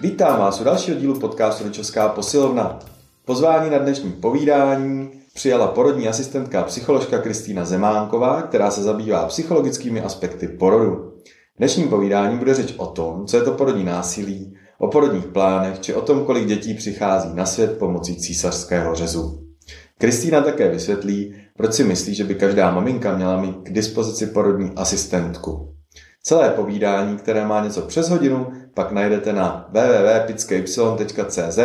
Vítám vás u dalšího dílu podcastu Rodičovská posilovna. Pozvání na dnešní povídání přijala porodní asistentka a psycholožka Kristýna Zemánková, která se zabývá psychologickými aspekty porodu. V dnešním povídání bude řeč o tom, co je to porodní násilí, o porodních plánech či o tom, kolik dětí přichází na svět pomocí císařského řezu. Kristýna také vysvětlí, proč si myslí, že by každá maminka měla mít k dispozici porodní asistentku. Celé povídání, které má něco přes hodinu, pak najdete na www.pitskypsilon.cz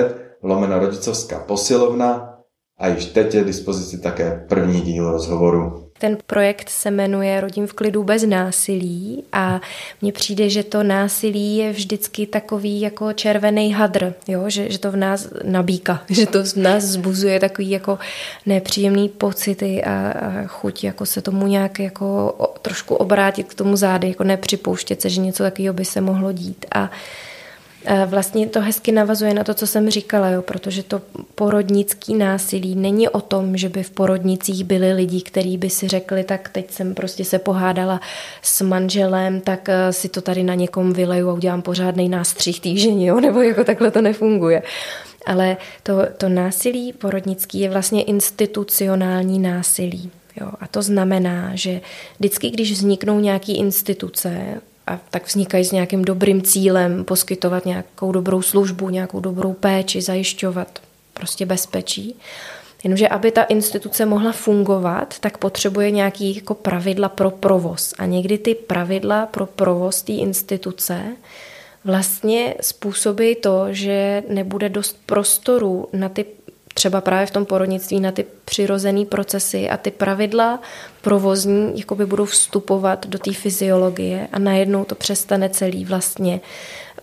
lomeno rodičovská posilovna a již teď je dispozici také první díl rozhovoru. Ten projekt se jmenuje Rodím v klidu bez násilí a mně přijde, že to násilí je vždycky takový jako červený hadr, jo? Že, že to v nás nabíka, že to v nás zbuzuje takový jako nepříjemný pocity a, a chuť jako se tomu nějak jako trošku obrátit k tomu zády, jako nepřipouštět se, že něco takového by se mohlo dít a Vlastně to hezky navazuje na to, co jsem říkala, jo, protože to porodnický násilí není o tom, že by v porodnicích byli lidi, kteří by si řekli, tak teď jsem prostě se pohádala s manželem, tak eh, si to tady na někom vyleju a udělám pořádný nástřih týžení, jo, nebo jako takhle to nefunguje. Ale to, to násilí porodnický je vlastně institucionální násilí. Jo, a to znamená, že vždycky, když vzniknou nějaké instituce, a tak vznikají s nějakým dobrým cílem poskytovat nějakou dobrou službu, nějakou dobrou péči, zajišťovat prostě bezpečí. Jenomže aby ta instituce mohla fungovat, tak potřebuje nějaký jako pravidla pro provoz. A někdy ty pravidla pro provoz té instituce vlastně způsobí to, že nebude dost prostoru na ty třeba právě v tom porodnictví na ty přirozené procesy a ty pravidla provozní jakoby budou vstupovat do té fyziologie a najednou to přestane celý vlastně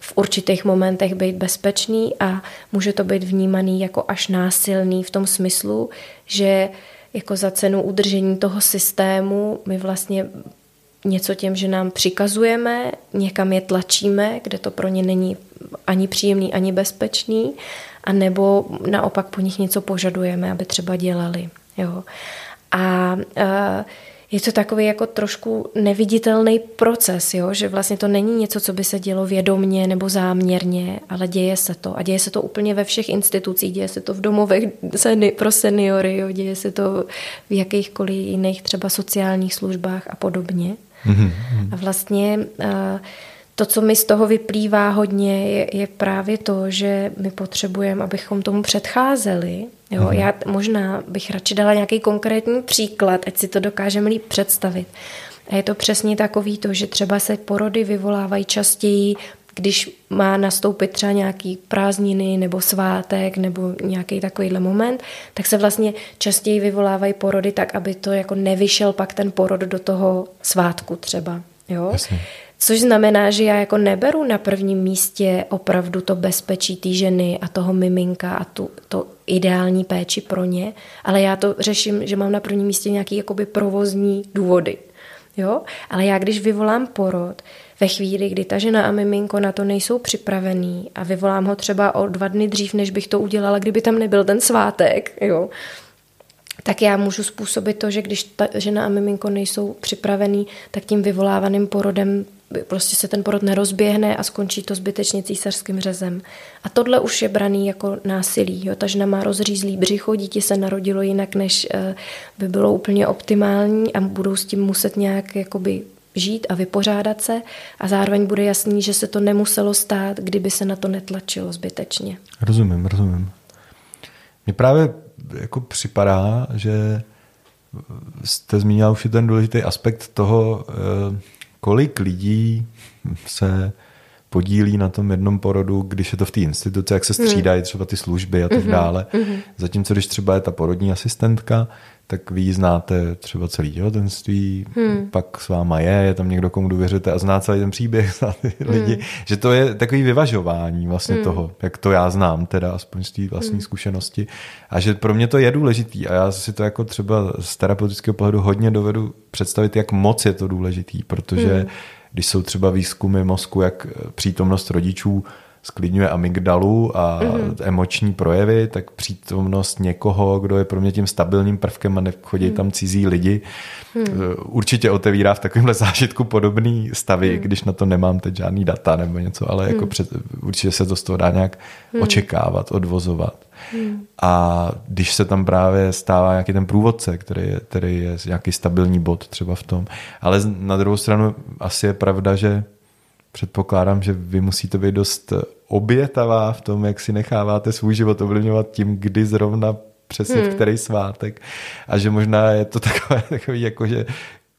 v určitých momentech být bezpečný a může to být vnímaný jako až násilný v tom smyslu, že jako za cenu udržení toho systému my vlastně něco těm, že nám přikazujeme, někam je tlačíme, kde to pro ně není ani příjemný, ani bezpečný a nebo naopak po nich něco požadujeme, aby třeba dělali. Jo. A je to takový jako trošku neviditelný proces, jo? že vlastně to není něco, co by se dělo vědomně nebo záměrně, ale děje se to. A děje se to úplně ve všech institucích, děje se to v domovech pro seniory, jo? děje se to v jakýchkoliv jiných třeba sociálních službách a podobně. Mm-hmm. A vlastně to, co mi z toho vyplývá hodně, je, je právě to, že my potřebujeme, abychom tomu předcházeli. Jo? Mm-hmm. Já možná bych radši dala nějaký konkrétní příklad, ať si to dokážeme líp představit. A je to přesně takový to, že třeba se porody vyvolávají častěji, když má nastoupit třeba nějaký prázdniny nebo svátek nebo nějaký takovýhle moment, tak se vlastně častěji vyvolávají porody tak, aby to jako nevyšel pak ten porod do toho svátku třeba. Jo? Jasně. Což znamená, že já jako neberu na prvním místě opravdu to bezpečí té ženy a toho miminka a tu, to ideální péči pro ně, ale já to řeším, že mám na prvním místě nějaký jakoby provozní důvody. Jo? Ale já když vyvolám porod, ve chvíli, kdy ta žena a miminko na to nejsou připravený a vyvolám ho třeba o dva dny dřív, než bych to udělala, kdyby tam nebyl ten svátek, jo, tak já můžu způsobit to, že když ta žena a miminko nejsou připravený, tak tím vyvolávaným porodem prostě se ten porod nerozběhne a skončí to zbytečně císařským řezem. A tohle už je braný jako násilí. Jo? Ta žena má rozřízlý břicho, dítě se narodilo jinak, než eh, by bylo úplně optimální a budou s tím muset nějak jakoby žít a vypořádat se a zároveň bude jasný, že se to nemuselo stát, kdyby se na to netlačilo zbytečně. Rozumím, rozumím. Mně právě jako připadá, že jste zmínila už ten důležitý aspekt toho, eh, kolik lidí se podílí na tom jednom porodu, když je to v té instituci, jak se střídají třeba ty služby a tak mhm, dále. Mhm. Zatímco když třeba je ta porodní asistentka, tak vy znáte třeba celý těhotenství, hmm. pak s váma je, je tam někdo, komu důvěřujete a zná celý ten příběh, zná ty hmm. lidi, že to je takový vyvažování vlastně hmm. toho, jak to já znám, teda aspoň z té vlastní hmm. zkušenosti a že pro mě to je důležitý a já si to jako třeba z terapeutického pohledu hodně dovedu představit, jak moc je to důležitý, protože hmm. Když jsou třeba výzkumy mozku, jak přítomnost rodičů sklidňuje amygdalu a mm-hmm. emoční projevy, tak přítomnost někoho, kdo je pro mě tím stabilním prvkem a nechodí mm. tam cizí lidi, mm. určitě otevírá v takovémhle zážitku podobný stavy, mm. když na to nemám teď žádný data nebo něco, ale mm. jako před, určitě se to z toho dá nějak mm. očekávat, odvozovat. Mm. A když se tam právě stává nějaký ten průvodce, který je, který je nějaký stabilní bod třeba v tom. Ale na druhou stranu asi je pravda, že předpokládám, že vy musíte být dost obětavá v tom, jak si necháváte svůj život ovlivňovat tím, kdy zrovna přesně hmm. v který svátek. A že možná je to takové, takový jako, že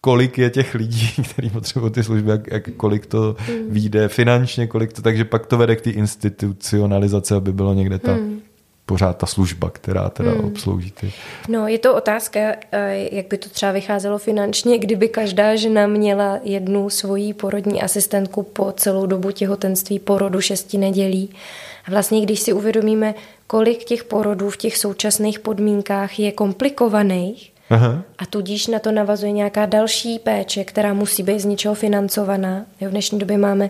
kolik je těch lidí, kteří potřebují ty služby, jak, jak kolik to hmm. vyjde finančně, kolik to, takže pak to vede k té institucionalizaci, aby bylo někde ta hmm pořád ta služba, která teda hmm. obslouží ty. No, je to otázka, eh, jak by to třeba vycházelo finančně, kdyby každá žena měla jednu svoji porodní asistentku po celou dobu těhotenství, porodu šesti nedělí. A vlastně, když si uvědomíme, kolik těch porodů v těch současných podmínkách je komplikovaných, Aha. A tudíž na to navazuje nějaká další péče, která musí být z něčeho financovaná. Jo, v dnešní době máme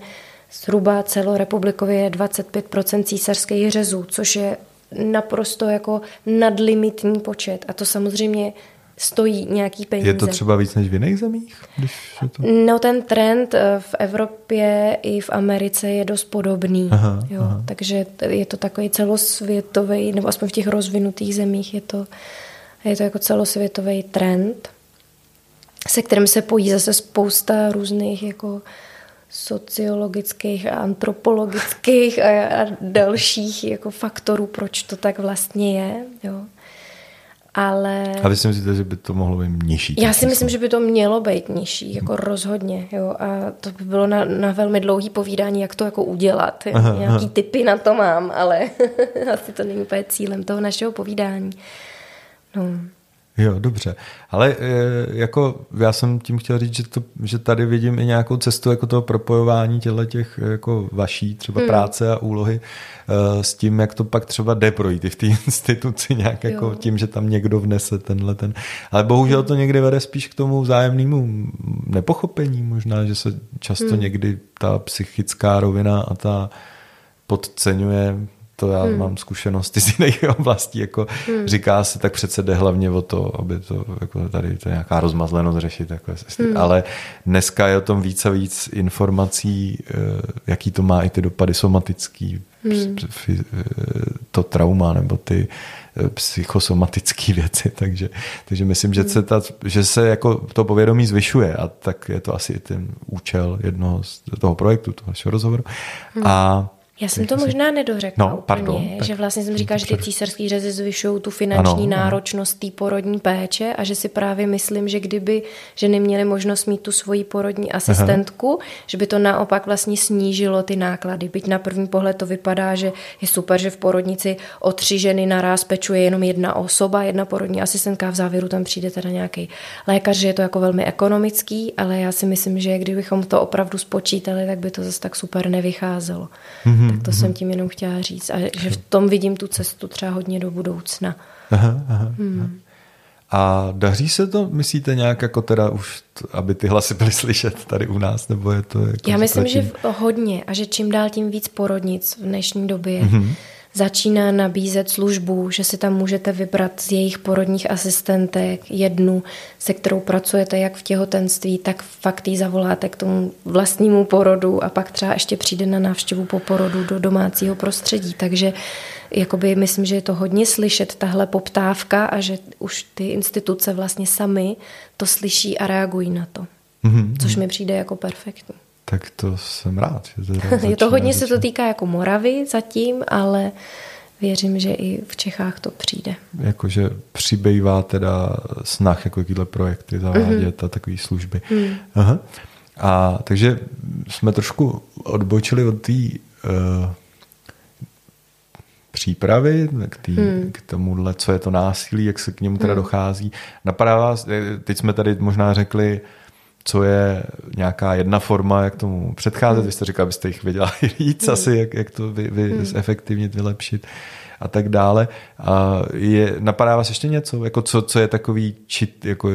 zhruba celorepublikově 25% císařských řezů, což je naprosto jako nadlimitní počet. A to samozřejmě stojí nějaký peníze. Je to třeba víc než v jiných zemích? Když to... No ten trend eh, v Evropě i v Americe je dost podobný. Aha, jo. Aha. Takže je to takový celosvětový, nebo aspoň v těch rozvinutých zemích je to, je to jako celosvětový trend, se kterým se pojí zase spousta různých jako sociologických a antropologických a, a dalších jako faktorů, proč to tak vlastně je. Jo. Ale... A vy si myslíte, že by to mohlo být nižší? Já si myslím, že by to mělo být nižší, jako hmm. rozhodně. Jo. A to by bylo na, na velmi dlouhý povídání, jak to jako udělat. Aha, Nějaký aha. typy na to mám, ale asi to není úplně cílem toho našeho povídání. No. Jo, dobře. Ale e, jako já jsem tím chtěl říct, že, to, že tady vidím i nějakou cestu jako toho propojování těchto těch jako vaší třeba hmm. práce a úlohy e, s tím, jak to pak třeba jde projít i v té instituci nějak jako jo. tím, že tam někdo vnese tenhle ten. Ale bohužel to někdy vede spíš k tomu vzájemnému nepochopení možná, že se často hmm. někdy ta psychická rovina a ta podceňuje to já hmm. mám zkušenosti z jiných oblastí, jako hmm. říká se, tak přece jde hlavně o to, aby to jako tady to nějaká rozmazlenost řešit. Jako, hmm. Ale dneska je o tom víc a víc informací, eh, jaký to má i ty dopady somatický, hmm. Eh, to trauma nebo ty eh, psychosomatické věci, takže, takže myslím, že se, ta, že se jako to povědomí zvyšuje a tak je to asi ten účel jednoho z toho projektu, toho našeho rozhovoru. Hmm. A já jsem to možná nedořekla no, úplně, pardon, že vlastně jsem říkala, že ty císařské řezy zvyšují tu finanční ano, náročnost té porodní péče a že si právě myslím, že kdyby ženy měly možnost mít tu svoji porodní asistentku, Aha. že by to naopak vlastně snížilo ty náklady. Byť na první pohled to vypadá, že je super, že v porodnici o tři ženy naraz pečuje jenom jedna osoba, jedna porodní asistentka, v závěru tam přijde teda nějaký lékař, že je to jako velmi ekonomický, ale já si myslím, že kdybychom to opravdu spočítali, tak by to zase tak super nevycházelo. Mm-hmm. Tak to mm-hmm. jsem tím jenom chtěla říct. A že v tom vidím tu cestu třeba hodně do budoucna. Aha, aha, hmm. A daří se to, myslíte nějak jako teda už, aby ty hlasy byly slyšet tady u nás, nebo je to jako Já myslím, zatím... že hodně a že čím dál tím víc porodnic v dnešní době. Mm-hmm začíná nabízet službu, že si tam můžete vybrat z jejich porodních asistentek jednu, se kterou pracujete jak v těhotenství, tak fakt ji zavoláte k tomu vlastnímu porodu a pak třeba ještě přijde na návštěvu po porodu do domácího prostředí. Takže jakoby myslím, že je to hodně slyšet, tahle poptávka a že už ty instituce vlastně sami to slyší a reagují na to. Mm-hmm. Což mi přijde jako perfektní. Tak to jsem rád. Že to je to hodně se to týká jako Moravy zatím, ale věřím, že i v Čechách to přijde. Jakože přibývá teda snah jako jakýhle projekty zavádět mm-hmm. a takové služby. Mm. Aha. A takže jsme trošku odbočili od té uh, přípravy k, tý, hmm. k tomuhle, co je to násilí, jak se k němu teda hmm. dochází. Napadá vás, eh, teď jsme tady možná řekli, co je nějaká jedna forma, jak tomu předcházet. Hmm. Vy jste říkal, abyste jich věděla víc hmm. asi, jak, jak to vy, vy hmm. zefektivnit, vylepšit a tak dále. A je, napadá vás ještě něco, jako co, co je takový čit, jako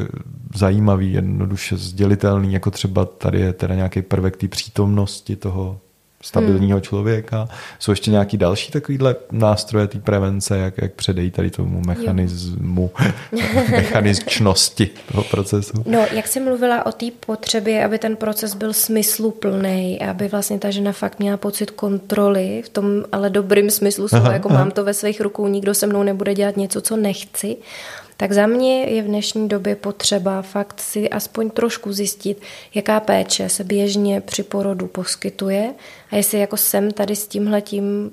zajímavý, jednoduše sdělitelný, jako třeba tady je teda nějaký prvek té přítomnosti toho stabilního hmm. člověka. Jsou ještě nějaký další takovýhle nástroje té prevence, jak, jak předejít tady tomu mechanismu, mechaničnosti toho procesu? No, jak jsem mluvila o té potřebě, aby ten proces byl smysluplný, aby vlastně ta žena fakt měla pocit kontroly, v tom ale dobrým smyslu slova, jako aha. mám to ve svých rukou, nikdo se mnou nebude dělat něco, co nechci, tak za mě je v dnešní době potřeba fakt si aspoň trošku zjistit, jaká péče se běžně při porodu poskytuje a jestli jako jsem tady s tímhletím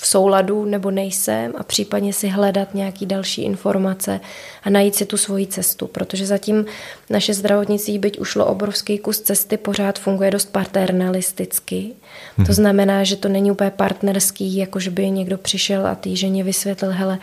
v souladu nebo nejsem a případně si hledat nějaký další informace a najít si tu svoji cestu, protože zatím naše zdravotnictví, byť ušlo obrovský kus cesty, pořád funguje dost paternalisticky. Hmm. To mhm. znamená, že to není úplně partnerský, jako že by někdo přišel a té ženě vysvětlil, hele,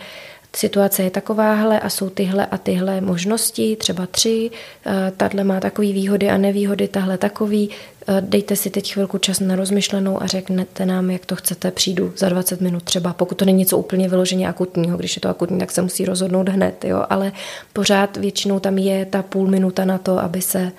situace je takováhle a jsou tyhle a tyhle možnosti, třeba tři, eh, tahle má takový výhody a nevýhody, tahle takový, eh, dejte si teď chvilku čas na rozmyšlenou a řeknete nám, jak to chcete, přijdu za 20 minut třeba, pokud to není něco úplně vyloženě akutního, když je to akutní, tak se musí rozhodnout hned, jo, ale pořád většinou tam je ta půl minuta na to, aby se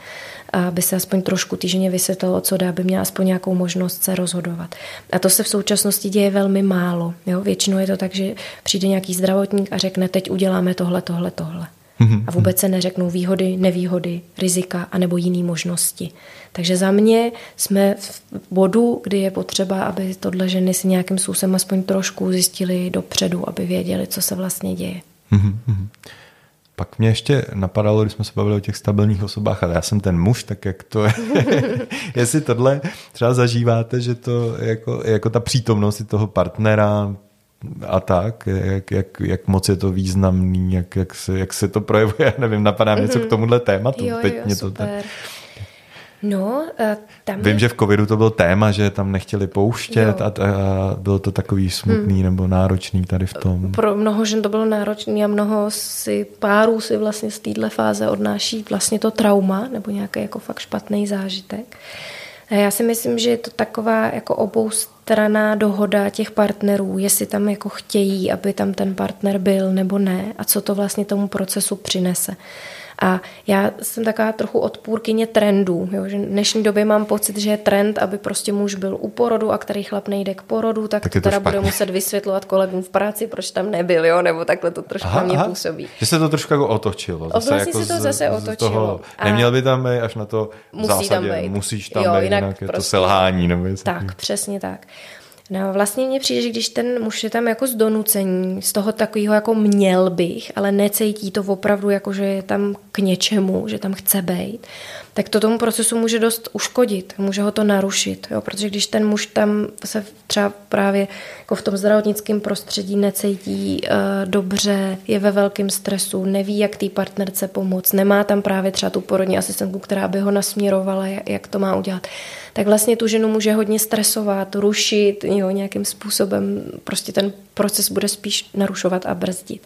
aby se aspoň trošku týženě vysvětlilo, co dá, aby měla aspoň nějakou možnost se rozhodovat. A to se v současnosti děje velmi málo. Jo? Většinou je to tak, že přijde nějaký zdravotník a řekne, teď uděláme tohle, tohle, tohle. Mhm, a vůbec se neřeknou výhody, nevýhody, rizika a nebo jiné možnosti. Takže za mě jsme v bodu, kdy je potřeba, aby tohle ženy si nějakým způsobem aspoň trošku zjistili dopředu, aby věděli, co se vlastně děje. Pak mě ještě napadalo, když jsme se bavili o těch stabilních osobách, ale já jsem ten muž, tak jak to je. Jestli tohle třeba zažíváte, že to jako, jako ta přítomnost toho partnera a tak, jak, jak, jak moc je to významný, jak, jak, se, jak se to projevuje, já nevím, napadá mě něco k mhm. tomuhle tématu. Jo, Teď jo, mě super. to tak... No, tam Vím, je... že v covidu to byl téma, že tam nechtěli pouštět a, a bylo to takový smutný hmm. nebo náročný tady v tom. Pro mnoho žen to bylo náročný a mnoho si párů si vlastně z téhle fáze odnáší vlastně to trauma nebo nějaký jako fakt špatný zážitek. A já si myslím, že je to taková jako oboustraná dohoda těch partnerů, jestli tam jako chtějí, aby tam ten partner byl nebo ne a co to vlastně tomu procesu přinese. A já jsem taková trochu odpůrkyně trendů, jo, že v dnešní době mám pocit, že je trend, aby prostě muž byl u porodu a který chlap nejde k porodu, tak, tak to teda špatně. bude muset vysvětlovat kolegům v práci, proč tam nebyl, jo, nebo takhle to trošku na mě aha. působí. Že se to trošku jako otočilo. Zase vlastně jako se to z, zase otočilo. Toho, neměl by tam být až na to musí zásadě, tam být. musíš tam jo, být, jinak, jinak je prostě, to selhání. Nebo tak, přesně tak. No vlastně mně přijde, že když ten muž je tam jako z donucení, z toho takového jako měl bych, ale necítí to opravdu jako, že je tam k něčemu, že tam chce být, tak to tomu procesu může dost uškodit, může ho to narušit, jo? protože když ten muž tam se třeba právě jako v tom zdravotnickém prostředí necítí uh, dobře, je ve velkém stresu, neví, jak té partnerce pomoct, nemá tam právě třeba tu porodní asistentku, která by ho nasměrovala, jak to má udělat, tak vlastně tu ženu může hodně stresovat, rušit, jo, nějakým způsobem prostě ten proces bude spíš narušovat a brzdit.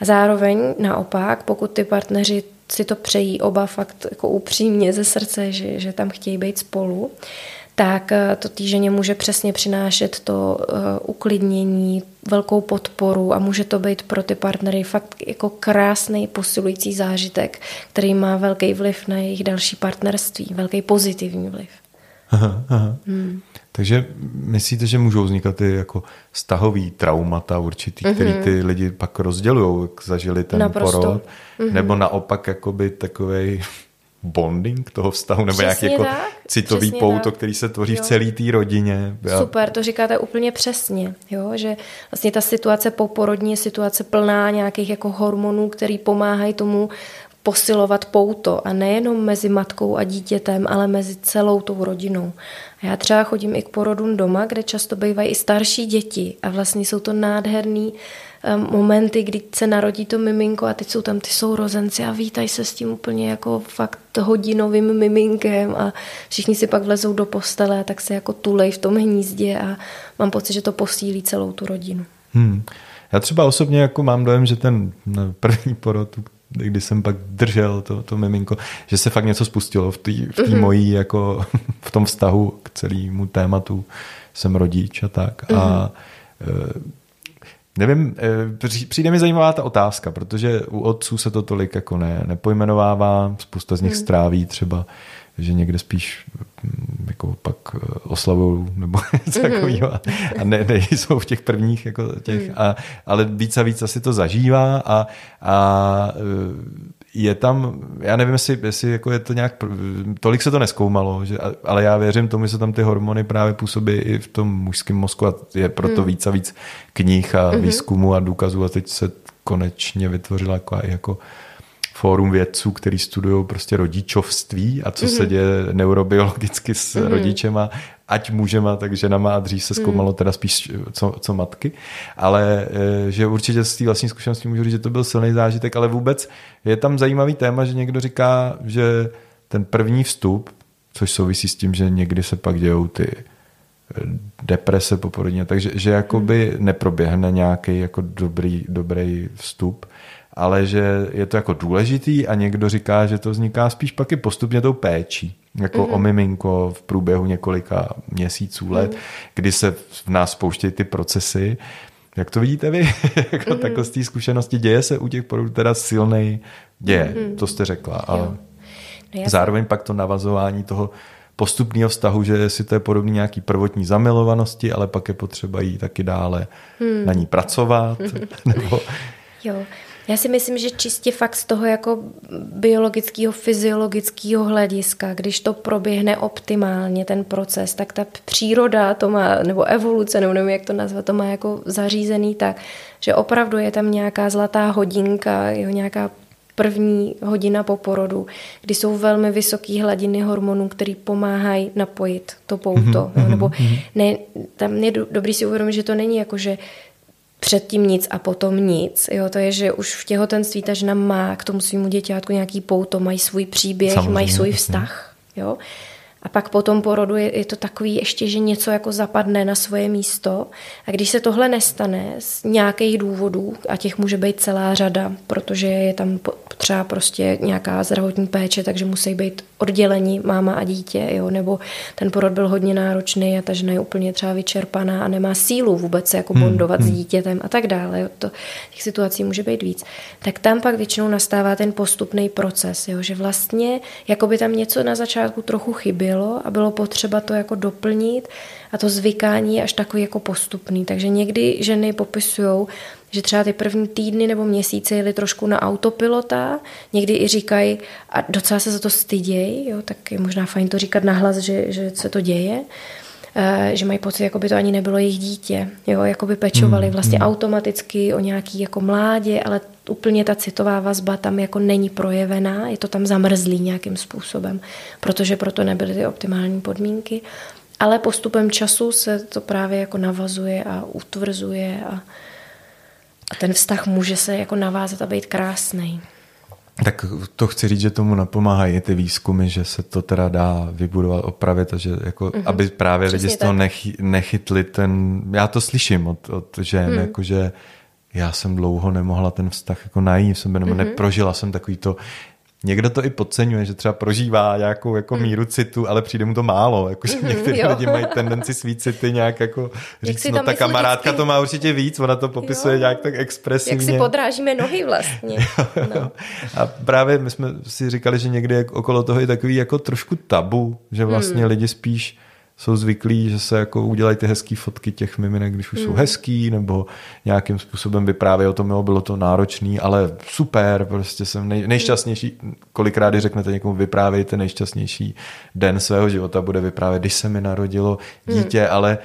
A zároveň naopak, pokud ty partneři si to přejí oba fakt jako upřímně ze srdce, že, že tam chtějí být spolu, tak eh, to té ženě může přesně přinášet to uh, uklidnění, velkou podporu a může to být pro ty partnery fakt jako krásný posilující zážitek, který má velký vliv na jejich další partnerství, velký pozitivní vliv. Aha, aha. Hmm. Takže myslíte, že můžou vznikat ty jako stahový traumata určitý, mm-hmm. který ty lidi pak rozdělují, jak zažili ten Naprosto. porod, mm-hmm. nebo naopak jakoby takovej bonding toho vztahu, nebo nějaký jako citový pouto, tak. který se tvoří jo. v celé té rodině. Super, to říkáte úplně přesně, jo? že vlastně ta situace poporodní je situace plná nějakých jako hormonů, který pomáhají tomu posilovat pouto a nejenom mezi matkou a dítětem, ale mezi celou tou rodinou. A já třeba chodím i k porodům doma, kde často bývají i starší děti a vlastně jsou to nádherný um, momenty, kdy se narodí to miminko a teď jsou tam ty sourozenci a vítají se s tím úplně jako fakt hodinovým miminkem a všichni si pak vlezou do postele a tak se jako tulej v tom hnízdě a mám pocit, že to posílí celou tu rodinu. Hmm. Já třeba osobně jako mám dojem, že ten první porod, kdy jsem pak držel to, to miminko, že se fakt něco spustilo v té v mm-hmm. mojí, jako v tom vztahu k celému tématu. Jsem rodič a tak. Mm-hmm. A mhm. e, Nevím, e, přijde mi zajímavá ta otázka, protože u otců se to tolik jako ne, nepojmenovává, spousta z nich mm. stráví třeba, že někde spíš mm, jako pak eh, oslavou nebo něco mm-hmm. takového a ne, nejsou v těch prvních jako těch, mm. a, ale víc a víc asi to zažívá a, a eh, je tam, já nevím, jestli, jestli jako je to nějak, tolik se to neskoumalo, že, ale já věřím tomu, že tam ty hormony právě působí i v tom mužském mozku a je proto mm. víc a víc knih a mm-hmm. výzkumu a důkazů a teď se konečně vytvořila jako, jako fórum vědců, který studují prostě rodičovství a co mm-hmm. se mhm. děje neurobiologicky s mm-hmm. rodičema, ať můžema, tak ženama a dřív se zkoumalo mm. teda spíš co, co matky, ale eh, že určitě z té vlastní zkušenosti můžu říct, že to byl silný zážitek, ale vůbec je tam zajímavý téma, že někdo říká, že ten první vstup, což souvisí s tím, že někdy se pak dějou ty eh, deprese poporodně, takže že jakoby mm. neproběhne nějaký jako dobrý, dobrý vstup, ale že je to jako důležitý a někdo říká, že to vzniká spíš pak i postupně tou péčí, jako mm-hmm. o miminko v průběhu několika měsíců, let, mm. kdy se v nás spouštějí ty procesy. Jak to vidíte vy? jako mm-hmm. takhle z té zkušenosti děje se u těch porodů teda silný děje, mm-hmm. to jste řekla, ale no, zároveň pak to navazování toho postupného vztahu, že jestli to je podobný nějaký prvotní zamilovanosti, ale pak je potřeba jí taky dále hmm. na ní pracovat. nebo... Jo, já si myslím, že čistě fakt z toho jako biologického, fyziologického hlediska, když to proběhne optimálně, ten proces, tak ta příroda to má, nebo evoluce, nebo nevím, jak to nazvat, to má jako zařízený tak, že opravdu je tam nějaká zlatá hodinka, jo, nějaká první hodina po porodu, kdy jsou velmi vysoké hladiny hormonů, které pomáhají napojit to pouto. Mm-hmm, jo, nebo mm-hmm. ne, tam je dobrý si uvědomit, že to není jako, že předtím nic a potom nic. Jo, to je, že už v těhotenství ta žena má k tomu svýmu děťátku nějaký pouto, mají svůj příběh, Samozřejmě, mají svůj vztah. Jo. A pak po tom porodu je, je to takový ještě, že něco jako zapadne na svoje místo. A když se tohle nestane z nějakých důvodů, a těch může být celá řada, protože je tam třeba prostě nějaká zdravotní péče, takže musí být oddělení máma a dítě, jo, nebo ten porod byl hodně náročný a ta žena je úplně třeba vyčerpaná a nemá sílu vůbec se jako hmm, bondovat hmm, hmm. s dítětem a tak dále. Jo, to, těch situací může být víc. Tak tam pak většinou nastává ten postupný proces, jo, že vlastně jako by tam něco na začátku trochu chybělo a bylo potřeba to jako doplnit a to zvykání je až takový jako postupný. Takže někdy ženy popisují, že třeba ty první týdny nebo měsíce jeli trošku na autopilota, někdy i říkají, a docela se za to stydějí, jo, tak je možná fajn to říkat nahlas, že, že se to děje, eh, že mají pocit, jako by to ani nebylo jejich dítě, jo, jako by pečovali hmm, vlastně hmm. automaticky o nějaký jako mládě, ale úplně ta citová vazba tam jako není projevená, je to tam zamrzlý nějakým způsobem, protože proto nebyly ty optimální podmínky, ale postupem času se to právě jako navazuje a utvrzuje a, a ten vztah může se jako navázat a být krásný. Tak to chci říct, že tomu napomáhají ty výzkumy, že se to teda dá vybudovat, opravit a že jako, mm-hmm. aby právě lidi z toho nechy, nechytli ten, já to slyším od, od žen, mm. jako že já jsem dlouho nemohla ten vztah jako najít, jsem mm-hmm. neprožila jsem takový to, Někdo to i podceňuje, že třeba prožívá nějakou jako hmm. míru citu, ale přijde mu to málo. Jako, že mm-hmm, někteří jo. lidi mají tendenci svý city nějak jako říct, no ta kamarádka vždycky... to má určitě víc, ona to popisuje jo. nějak tak expresivně. Jak si podrážíme nohy vlastně. no. A právě my jsme si říkali, že někdy okolo toho je takový jako trošku tabu, že vlastně hmm. lidi spíš jsou zvyklí, že se jako udělají ty hezké fotky těch miminek, když už mm. jsou hezký, nebo nějakým způsobem vyprávějí o tom, jo, bylo to náročný, ale super, prostě jsem nej, nejšťastnější, kolikrát, když řeknete někomu, vyprávějte nejšťastnější den svého života, bude vyprávět, když se mi narodilo dítě, mm. ale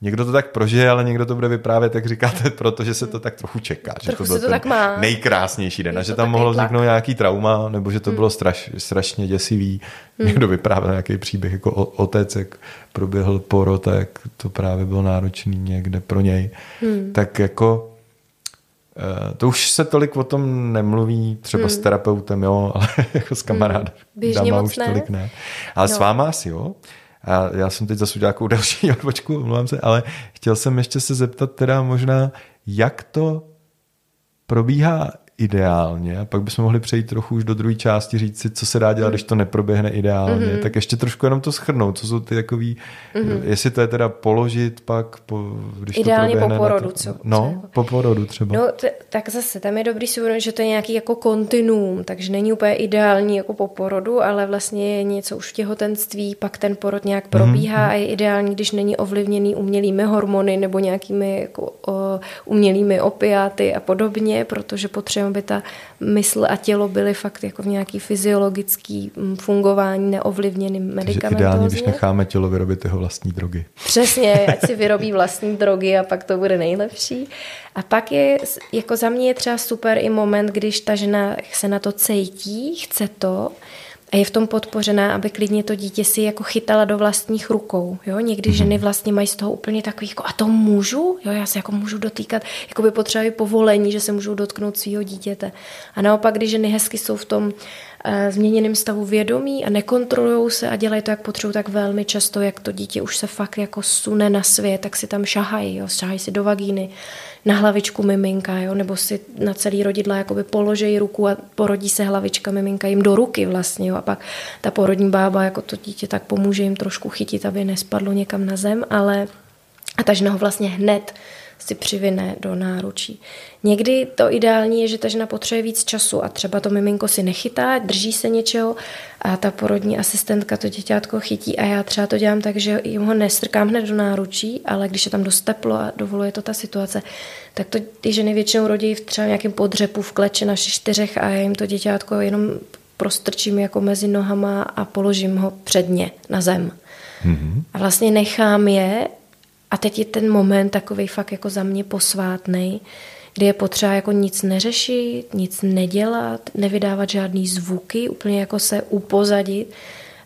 Někdo to tak prožije, ale někdo to bude vyprávět, jak říkáte, protože se to tak trochu čeká. Že trochu to byl to tak má. nejkrásnější den. A že tam mohlo vzniknout nějaký trauma, nebo že to hmm. bylo straš, strašně děsivý. Hmm. Někdo vyprávěl nějaký příběh jako otec, jak proběhl porod jak to právě bylo náročný někde pro něj. Hmm. Tak jako eh, to už se tolik o tom nemluví, třeba hmm. s terapeutem, jo, ale jako s kamarádem. Hmm. už ne. tolik ne. Ale no. s váma asi, jo? A já jsem teď zase udělal nějakou další odbočku, omlouvám se, ale chtěl jsem ještě se zeptat teda možná, jak to probíhá ideálně a pak bychom mohli přejít trochu už do druhé části, říct si, co se dá dělat, mm. když to neproběhne ideálně, mm-hmm. tak ještě trošku jenom to schrnout, co jsou ty takový, mm-hmm. jestli to je teda položit pak, po, když Ideálně to po porodu, to, co? No, co po porodu třeba. No, t- tak zase, tam je dobrý si že to je nějaký jako kontinuum, takže není úplně ideální jako po porodu, ale vlastně je něco už v těhotenství, pak ten porod nějak probíhá mm-hmm. a je ideální, když není ovlivněný umělými hormony nebo nějakými jako, o, umělými opiáty a podobně, protože potřebujeme, aby ta mysl a tělo byly fakt jako v nějaký fyziologický mm, fungování neovlivněným medicamentem. ideálně, když necháme tělo vyrobit jeho vlastní drogy. Přesně, ať si vyrobí vlastní drogy a pak to bude nejlepší. A pak je, jako za mě je třeba super i moment, když ta žena se na to cítí, chce to, a je v tom podpořená, aby klidně to dítě si jako chytala do vlastních rukou. Jo? Někdy mm-hmm. ženy vlastně mají z toho úplně takový, jako, a to můžu? Jo, já se jako můžu dotýkat, jako by potřebují povolení, že se můžou dotknout svého dítěte. A naopak, když ženy hezky jsou v tom uh, změněném stavu vědomí a nekontrolují se a dělají to, jak potřebují, tak velmi často, jak to dítě už se fakt jako sune na svět, tak si tam šahají, jo? šahají si do vagíny, na hlavičku miminka, jo? nebo si na celý rodidla jakoby položejí ruku a porodí se hlavička miminka jim do ruky vlastně. Jo? A pak ta porodní bába jako to dítě tak pomůže jim trošku chytit, aby nespadlo někam na zem, ale a ta žena ho vlastně hned si přivine do náručí. Někdy to ideální je, že ta žena potřebuje víc času a třeba to miminko si nechytá, drží se něčeho a ta porodní asistentka to děťátko chytí a já třeba to dělám tak, že jim ho nestrkám hned do náručí, ale když je tam dost teplo a dovoluje to ta situace, tak to ty ženy většinou rodí v třeba nějakém podřepu v kleči na čtyřech a já jim to děťátko jenom prostrčím jako mezi nohama a položím ho předně na zem. Mm-hmm. A vlastně nechám je a teď je ten moment takový fakt jako za mě posvátný, kdy je potřeba jako nic neřešit, nic nedělat, nevydávat žádný zvuky, úplně jako se upozadit.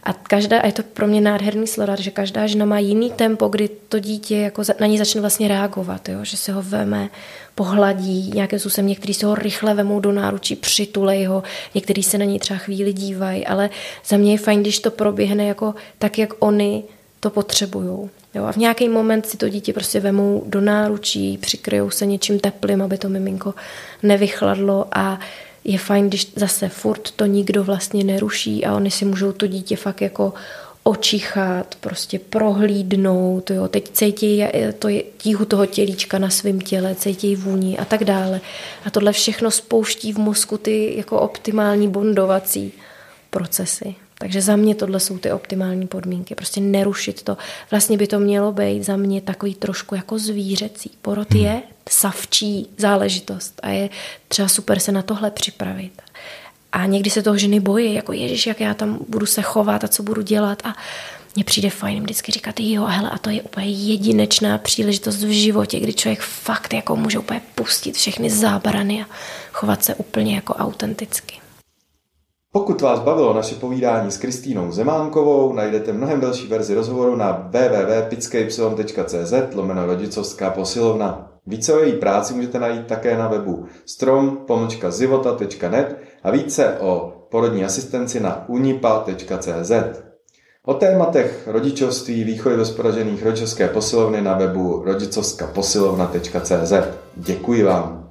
A každá, a je to pro mě nádherný sledovat, že každá žena má jiný tempo, kdy to dítě jako na ní začne vlastně reagovat, jo? že se ho veme, pohladí, nějakým způsobem někteří se ho rychle vemou do náručí, přitulej ho, někteří se na něj třeba chvíli dívají, ale za mě je fajn, když to proběhne jako tak, jak oni to potřebují. Jo, a v nějaký moment si to dítě prostě vemou do náručí, přikryjou se něčím teplým, aby to miminko nevychladlo a je fajn, když zase furt to nikdo vlastně neruší a oni si můžou to dítě fakt jako očichat, prostě prohlídnout, jo. teď cítí to je tíhu toho tělíčka na svém těle, cítí vůni a tak dále. A tohle všechno spouští v mozku ty jako optimální bondovací procesy. Takže za mě tohle jsou ty optimální podmínky. Prostě nerušit to. Vlastně by to mělo být za mě takový trošku jako zvířecí. Porod hmm. je savčí záležitost a je třeba super se na tohle připravit. A někdy se toho ženy bojí, jako ježiš, jak já tam budu se chovat a co budu dělat a mně přijde fajn vždycky říkat, jo, hele, a to je úplně jedinečná příležitost v životě, kdy člověk fakt jako může úplně pustit všechny zábrany a chovat se úplně jako autenticky. Pokud vás bavilo naše povídání s Kristýnou Zemánkovou, najdete mnohem delší verzi rozhovoru na www.pitskypsilon.cz lomeno rodicovská posilovna. Více o její práci můžete najít také na webu strom.zivota.net a více o porodní asistenci na unipa.cz. O tématech rodičovství, výchovy rozporažených rodičovské posilovny na webu rodicovskaposilovna.cz. Děkuji vám.